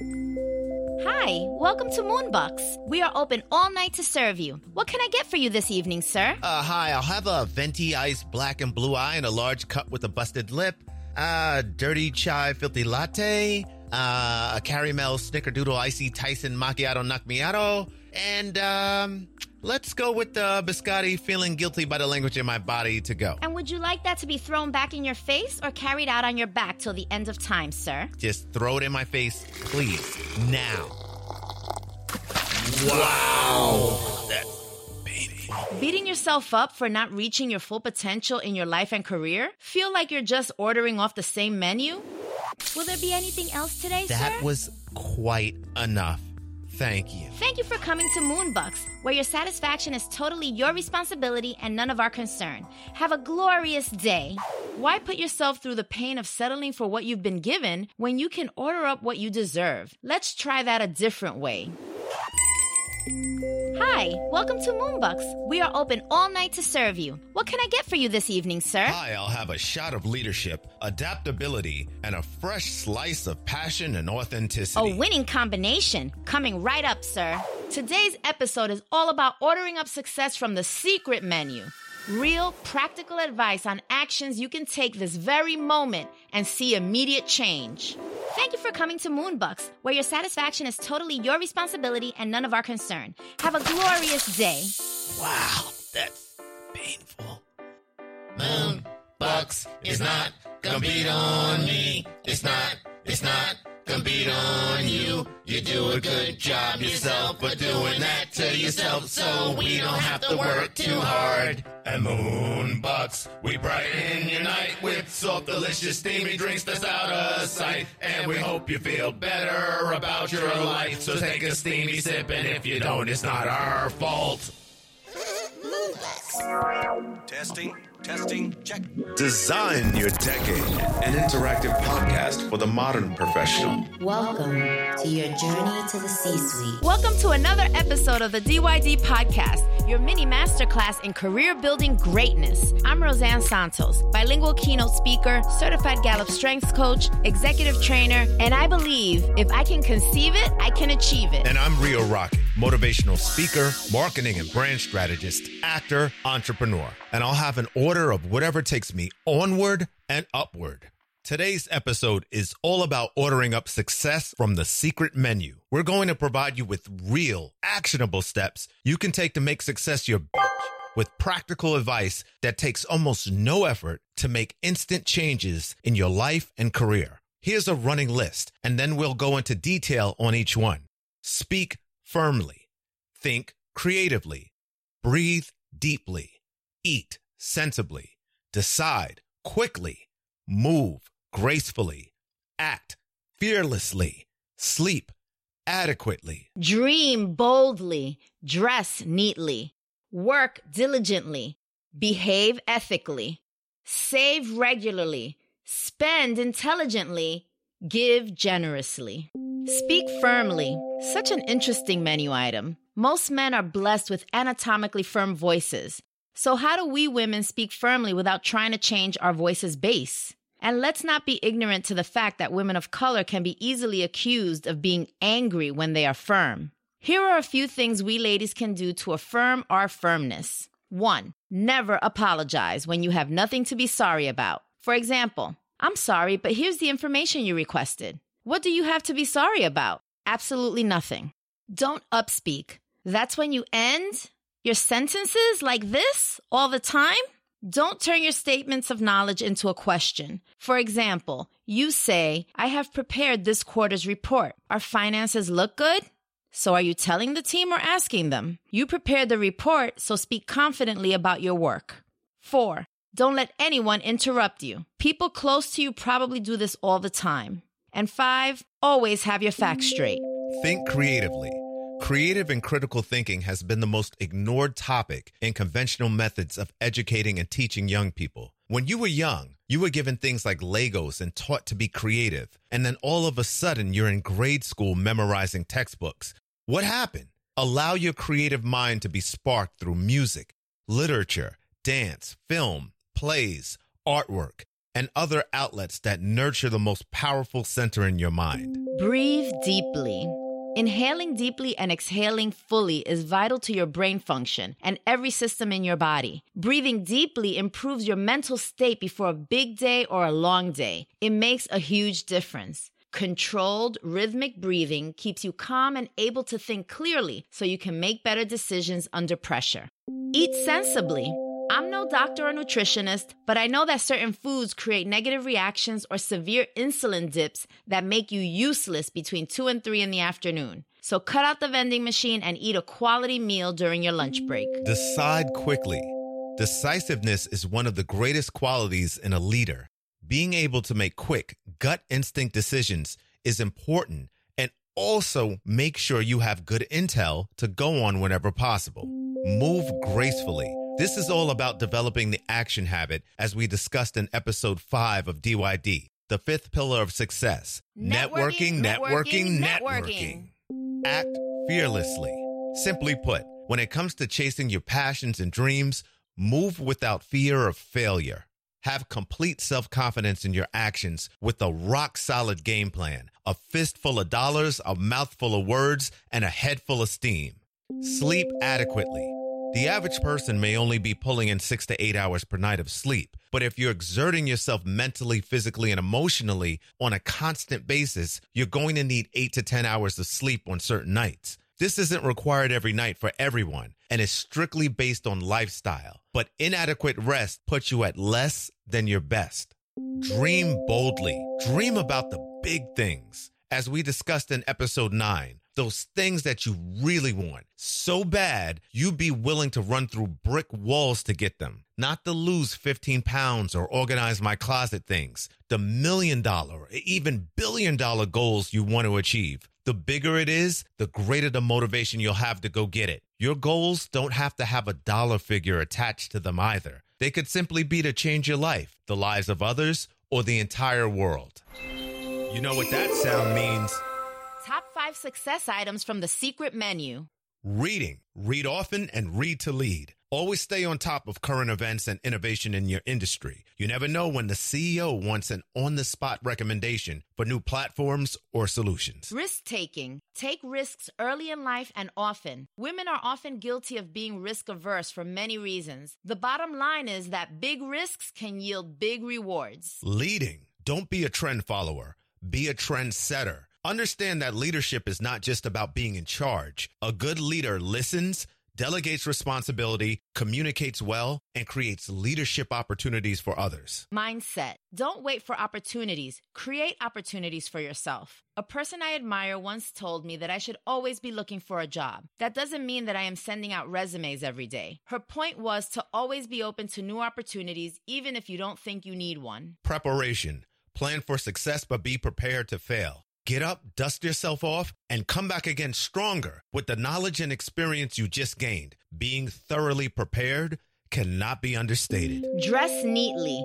Hi, welcome to Moonbucks. We are open all night to serve you. What can I get for you this evening, sir? Uh, hi, I'll have a venti ice black and blue eye and a large cup with a busted lip. Uh, dirty chai filthy latte. Uh, a caramel snickerdoodle icy Tyson macchiato knock macchiato. And, um, let's go with the biscotti feeling guilty by the language in my body to go. And would you like that to be thrown back in your face or carried out on your back till the end of time, sir? Just throw it in my face, please. Now. Wow. That's painful. Beating yourself up for not reaching your full potential in your life and career? Feel like you're just ordering off the same menu? Will there be anything else today, That sir? was quite enough. Thank you. Thank you for coming to Moonbucks, where your satisfaction is totally your responsibility and none of our concern. Have a glorious day. Why put yourself through the pain of settling for what you've been given when you can order up what you deserve? Let's try that a different way. Hi, welcome to Moonbucks. We are open all night to serve you. What can I get for you this evening, sir? Hi, I'll have a shot of leadership, adaptability, and a fresh slice of passion and authenticity. A winning combination coming right up, sir. Today's episode is all about ordering up success from the secret menu. Real, practical advice on actions you can take this very moment and see immediate change. Thank you for coming to Moonbucks, where your satisfaction is totally your responsibility and none of our concern. Have a glorious day. Wow, that's painful. Moon Bucks is not gonna beat on me. It's not, it's not gonna beat on you. You do a good job yourself, but doing that to yourself so we don't have to work too hard. And Moon Bucks, we brighten your night with soft, delicious, steamy drinks that's out of sight. And we hope you feel better about your life. So take a steamy sip, and if you don't, it's not our fault. Testing, testing, check. Design Your Decade, an interactive podcast for the modern professional. Welcome to your journey to the C suite. Welcome to another episode of the DYD Podcast, your mini masterclass in career building greatness. I'm Roseanne Santos, bilingual keynote speaker, certified Gallup strengths coach, executive trainer, and I believe if I can conceive it, I can achieve it. And I'm Rio Rocket, motivational speaker, marketing and brand strategist, actor, entrepreneur. And I'll have an order of whatever takes me onward and upward. Today's episode is all about ordering up success from the secret menu. We're going to provide you with real, actionable steps you can take to make success your bitch with practical advice that takes almost no effort to make instant changes in your life and career. Here's a running list, and then we'll go into detail on each one. Speak firmly. Think creatively. Breathe deeply. Eat sensibly. Decide quickly. Move gracefully. Act fearlessly. Sleep adequately. Dream boldly, dress neatly, work diligently, behave ethically, save regularly, spend intelligently, give generously. Speak firmly. Such an interesting menu item. Most men are blessed with anatomically firm voices. So, how do we women speak firmly without trying to change our voice's base? And let's not be ignorant to the fact that women of color can be easily accused of being angry when they are firm. Here are a few things we ladies can do to affirm our firmness. One, never apologize when you have nothing to be sorry about. For example, I'm sorry, but here's the information you requested. What do you have to be sorry about? Absolutely nothing. Don't upspeak. That's when you end your sentences like this all the time. Don't turn your statements of knowledge into a question. For example, you say, I have prepared this quarter's report. Our finances look good? So are you telling the team or asking them? You prepared the report, so speak confidently about your work. Four, don't let anyone interrupt you. People close to you probably do this all the time. And five, always have your facts straight. Think creatively. Creative and critical thinking has been the most ignored topic in conventional methods of educating and teaching young people. When you were young, you were given things like Legos and taught to be creative. And then all of a sudden, you're in grade school memorizing textbooks. What happened? Allow your creative mind to be sparked through music, literature, dance, film, plays, artwork, and other outlets that nurture the most powerful center in your mind. Breathe deeply. Inhaling deeply and exhaling fully is vital to your brain function and every system in your body. Breathing deeply improves your mental state before a big day or a long day. It makes a huge difference. Controlled, rhythmic breathing keeps you calm and able to think clearly so you can make better decisions under pressure. Eat sensibly. I'm no doctor or nutritionist, but I know that certain foods create negative reactions or severe insulin dips that make you useless between 2 and 3 in the afternoon. So cut out the vending machine and eat a quality meal during your lunch break. Decide quickly. Decisiveness is one of the greatest qualities in a leader. Being able to make quick, gut instinct decisions is important and also make sure you have good intel to go on whenever possible. Move gracefully. This is all about developing the action habit as we discussed in episode 5 of DYD, the fifth pillar of success. Networking, networking, networking, networking. Act fearlessly. Simply put, when it comes to chasing your passions and dreams, move without fear of failure. Have complete self confidence in your actions with a rock solid game plan, a fistful of dollars, a mouthful of words, and a head full of steam. Sleep adequately. The average person may only be pulling in six to eight hours per night of sleep, but if you're exerting yourself mentally, physically, and emotionally on a constant basis, you're going to need eight to 10 hours of sleep on certain nights. This isn't required every night for everyone and is strictly based on lifestyle, but inadequate rest puts you at less than your best. Dream boldly. Dream about the big things. As we discussed in episode 9, those things that you really want so bad you'd be willing to run through brick walls to get them. Not the lose 15 pounds or organize my closet things. The million dollar, even billion dollar goals you want to achieve. The bigger it is, the greater the motivation you'll have to go get it. Your goals don't have to have a dollar figure attached to them either. They could simply be to change your life, the lives of others, or the entire world. You know what that sound means? Top five success items from the secret menu. Reading. Read often and read to lead. Always stay on top of current events and innovation in your industry. You never know when the CEO wants an on the spot recommendation for new platforms or solutions. Risk taking. Take risks early in life and often. Women are often guilty of being risk averse for many reasons. The bottom line is that big risks can yield big rewards. Leading. Don't be a trend follower, be a trend setter. Understand that leadership is not just about being in charge. A good leader listens, delegates responsibility, communicates well, and creates leadership opportunities for others. Mindset. Don't wait for opportunities. Create opportunities for yourself. A person I admire once told me that I should always be looking for a job. That doesn't mean that I am sending out resumes every day. Her point was to always be open to new opportunities, even if you don't think you need one. Preparation. Plan for success, but be prepared to fail. Get up, dust yourself off, and come back again stronger with the knowledge and experience you just gained. Being thoroughly prepared cannot be understated. Dress neatly.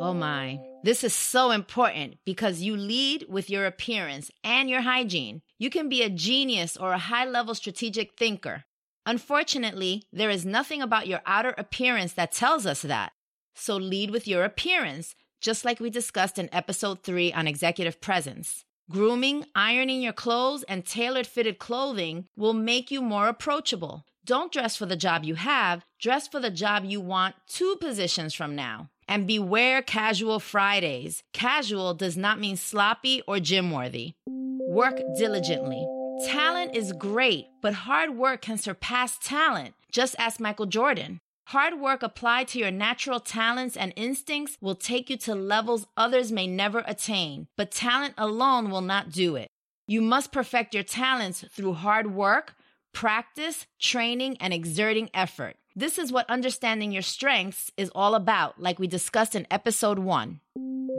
Oh my. This is so important because you lead with your appearance and your hygiene. You can be a genius or a high level strategic thinker. Unfortunately, there is nothing about your outer appearance that tells us that. So lead with your appearance, just like we discussed in episode 3 on executive presence. Grooming, ironing your clothes, and tailored fitted clothing will make you more approachable. Don't dress for the job you have, dress for the job you want two positions from now. And beware casual Fridays. Casual does not mean sloppy or gym worthy. Work diligently. Talent is great, but hard work can surpass talent. Just ask Michael Jordan. Hard work applied to your natural talents and instincts will take you to levels others may never attain, but talent alone will not do it. You must perfect your talents through hard work, practice, training, and exerting effort. This is what understanding your strengths is all about, like we discussed in episode one.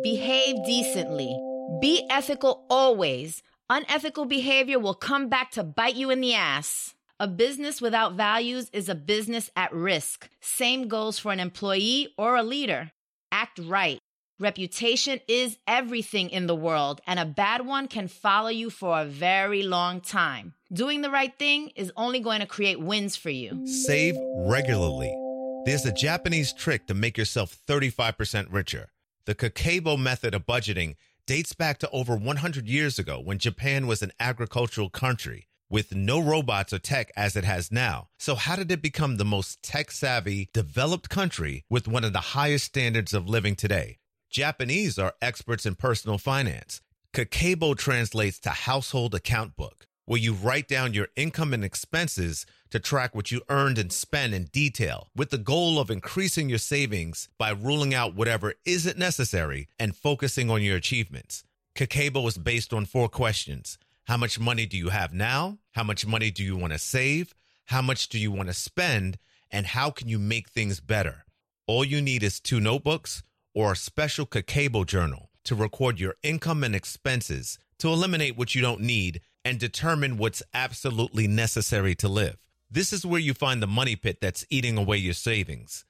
Behave decently. Be ethical always. Unethical behavior will come back to bite you in the ass. A business without values is a business at risk. Same goes for an employee or a leader. Act right. Reputation is everything in the world, and a bad one can follow you for a very long time. Doing the right thing is only going to create wins for you. Save regularly. There's a Japanese trick to make yourself 35% richer. The Kakebo method of budgeting dates back to over 100 years ago when Japan was an agricultural country with no robots or tech as it has now. So, how did it become the most tech savvy, developed country with one of the highest standards of living today? Japanese are experts in personal finance. Kakebo translates to household account book, where you write down your income and expenses to track what you earned and spent in detail, with the goal of increasing your savings by ruling out whatever isn't necessary and focusing on your achievements. Kakebo is based on four questions how much money do you have now? How much money do you want to save? How much do you want to spend? And how can you make things better? All you need is two notebooks or a special Kakebo journal to record your income and expenses to eliminate what you don't need and determine what's absolutely necessary to live. This is where you find the money pit that's eating away your savings.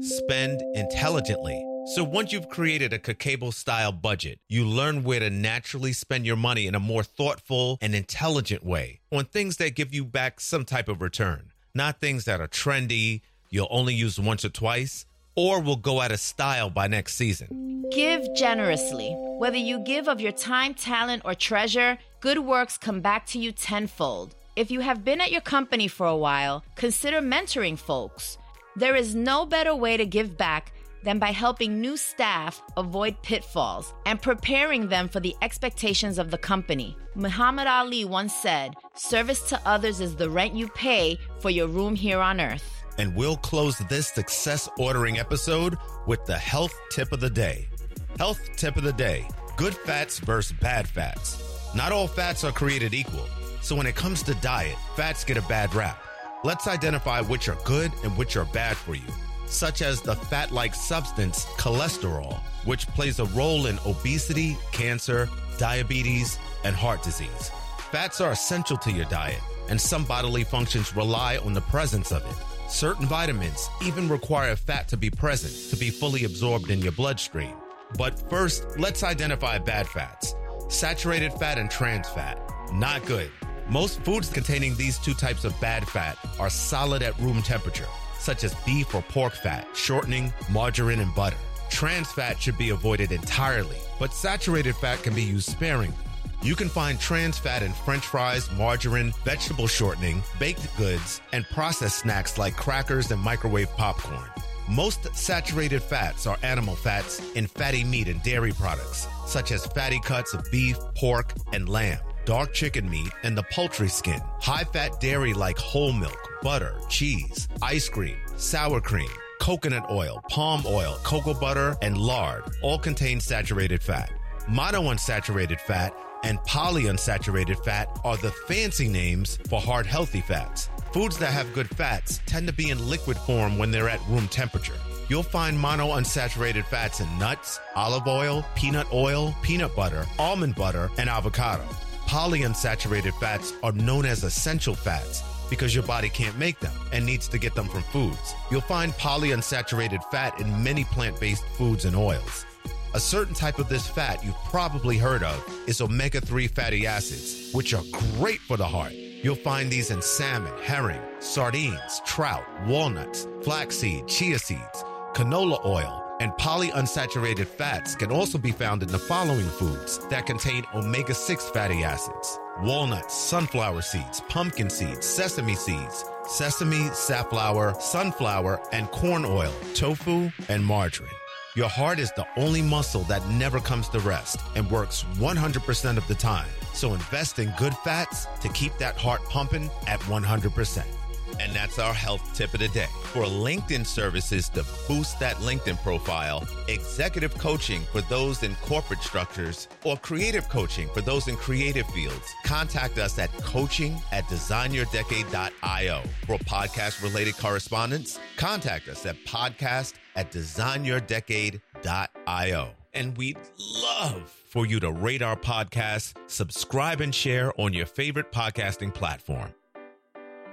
Spend intelligently so once you've created a Kakebo style budget, you learn where to naturally spend your money in a more thoughtful and intelligent way on things that give you back some type of return, not things that are trendy, you'll only use once or twice, or will go out of style by next season. Give generously. Whether you give of your time, talent, or treasure, good works come back to you tenfold. If you have been at your company for a while, consider mentoring folks. There is no better way to give back than by helping new staff avoid pitfalls and preparing them for the expectations of the company. Muhammad Ali once said, Service to others is the rent you pay for your room here on earth. And we'll close this success ordering episode with the health tip of the day. Health tip of the day good fats versus bad fats. Not all fats are created equal. So when it comes to diet, fats get a bad rap. Let's identify which are good and which are bad for you such as the fat like substance cholesterol, which plays a role in obesity, cancer, diabetes, and heart disease. Fats are essential to your diet, and some bodily functions rely on the presence of it. Certain vitamins even require fat to be present to be fully absorbed in your bloodstream. But first, let's identify bad fats saturated fat and trans fat. Not good. Most foods containing these two types of bad fat are solid at room temperature such as beef or pork fat, shortening, margarine, and butter. Trans fat should be avoided entirely, but saturated fat can be used sparingly. You can find trans fat in french fries, margarine, vegetable shortening, baked goods, and processed snacks like crackers and microwave popcorn. Most saturated fats are animal fats in fatty meat and dairy products, such as fatty cuts of beef, pork, and lamb dark chicken meat, and the poultry skin. High fat dairy like whole milk, butter, cheese, ice cream, sour cream, coconut oil, palm oil, cocoa butter, and lard all contain saturated fat. Monounsaturated fat and polyunsaturated fat are the fancy names for hard healthy fats. Foods that have good fats tend to be in liquid form when they're at room temperature. You'll find monounsaturated fats in nuts, olive oil, peanut oil, peanut butter, almond butter, and avocado. Polyunsaturated fats are known as essential fats because your body can't make them and needs to get them from foods. You'll find polyunsaturated fat in many plant based foods and oils. A certain type of this fat you've probably heard of is omega 3 fatty acids, which are great for the heart. You'll find these in salmon, herring, sardines, trout, walnuts, flaxseed, chia seeds, canola oil, and polyunsaturated fats can also be found in the following foods that contain omega 6 fatty acids walnuts, sunflower seeds, pumpkin seeds, sesame seeds, sesame, safflower, sunflower, and corn oil, tofu, and margarine. Your heart is the only muscle that never comes to rest and works 100% of the time. So invest in good fats to keep that heart pumping at 100%. And that's our health tip of the day. For LinkedIn services to boost that LinkedIn profile, executive coaching for those in corporate structures, or creative coaching for those in creative fields, contact us at coaching at designyourdecade.io. For podcast related correspondence, contact us at podcast at designyourdecade.io. And we'd love for you to rate our podcast, subscribe, and share on your favorite podcasting platform.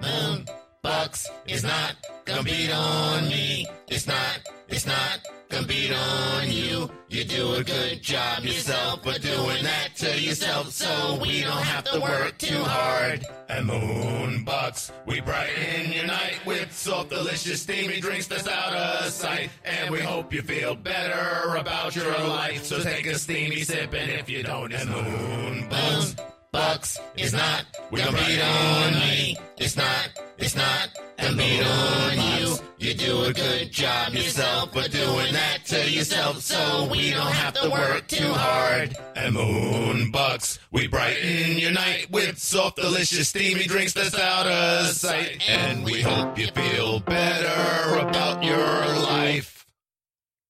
Moon Bucks is not gonna beat on me. It's not, it's not, gonna beat on you. You do a good job yourself, but doing that to yourself so we don't have to work too hard. And moon Moonbucks, we brighten your night with soft, delicious, steamy drinks that's out of sight. And we hope you feel better about your life. So take a steamy sip, and if you don't, it's Moonbucks. Bucks, it's not, we gon' beat on me. It's not, it's not, and beat on you. You do a good job yourself, but doing that to yourself so we don't have to work too hard. And Moonbucks, we brighten your night with soft, delicious, steamy drinks that's out of sight. And we hope you feel better about your life.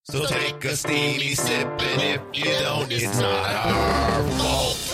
So take a steamy sip, and if you don't, it's not our fault.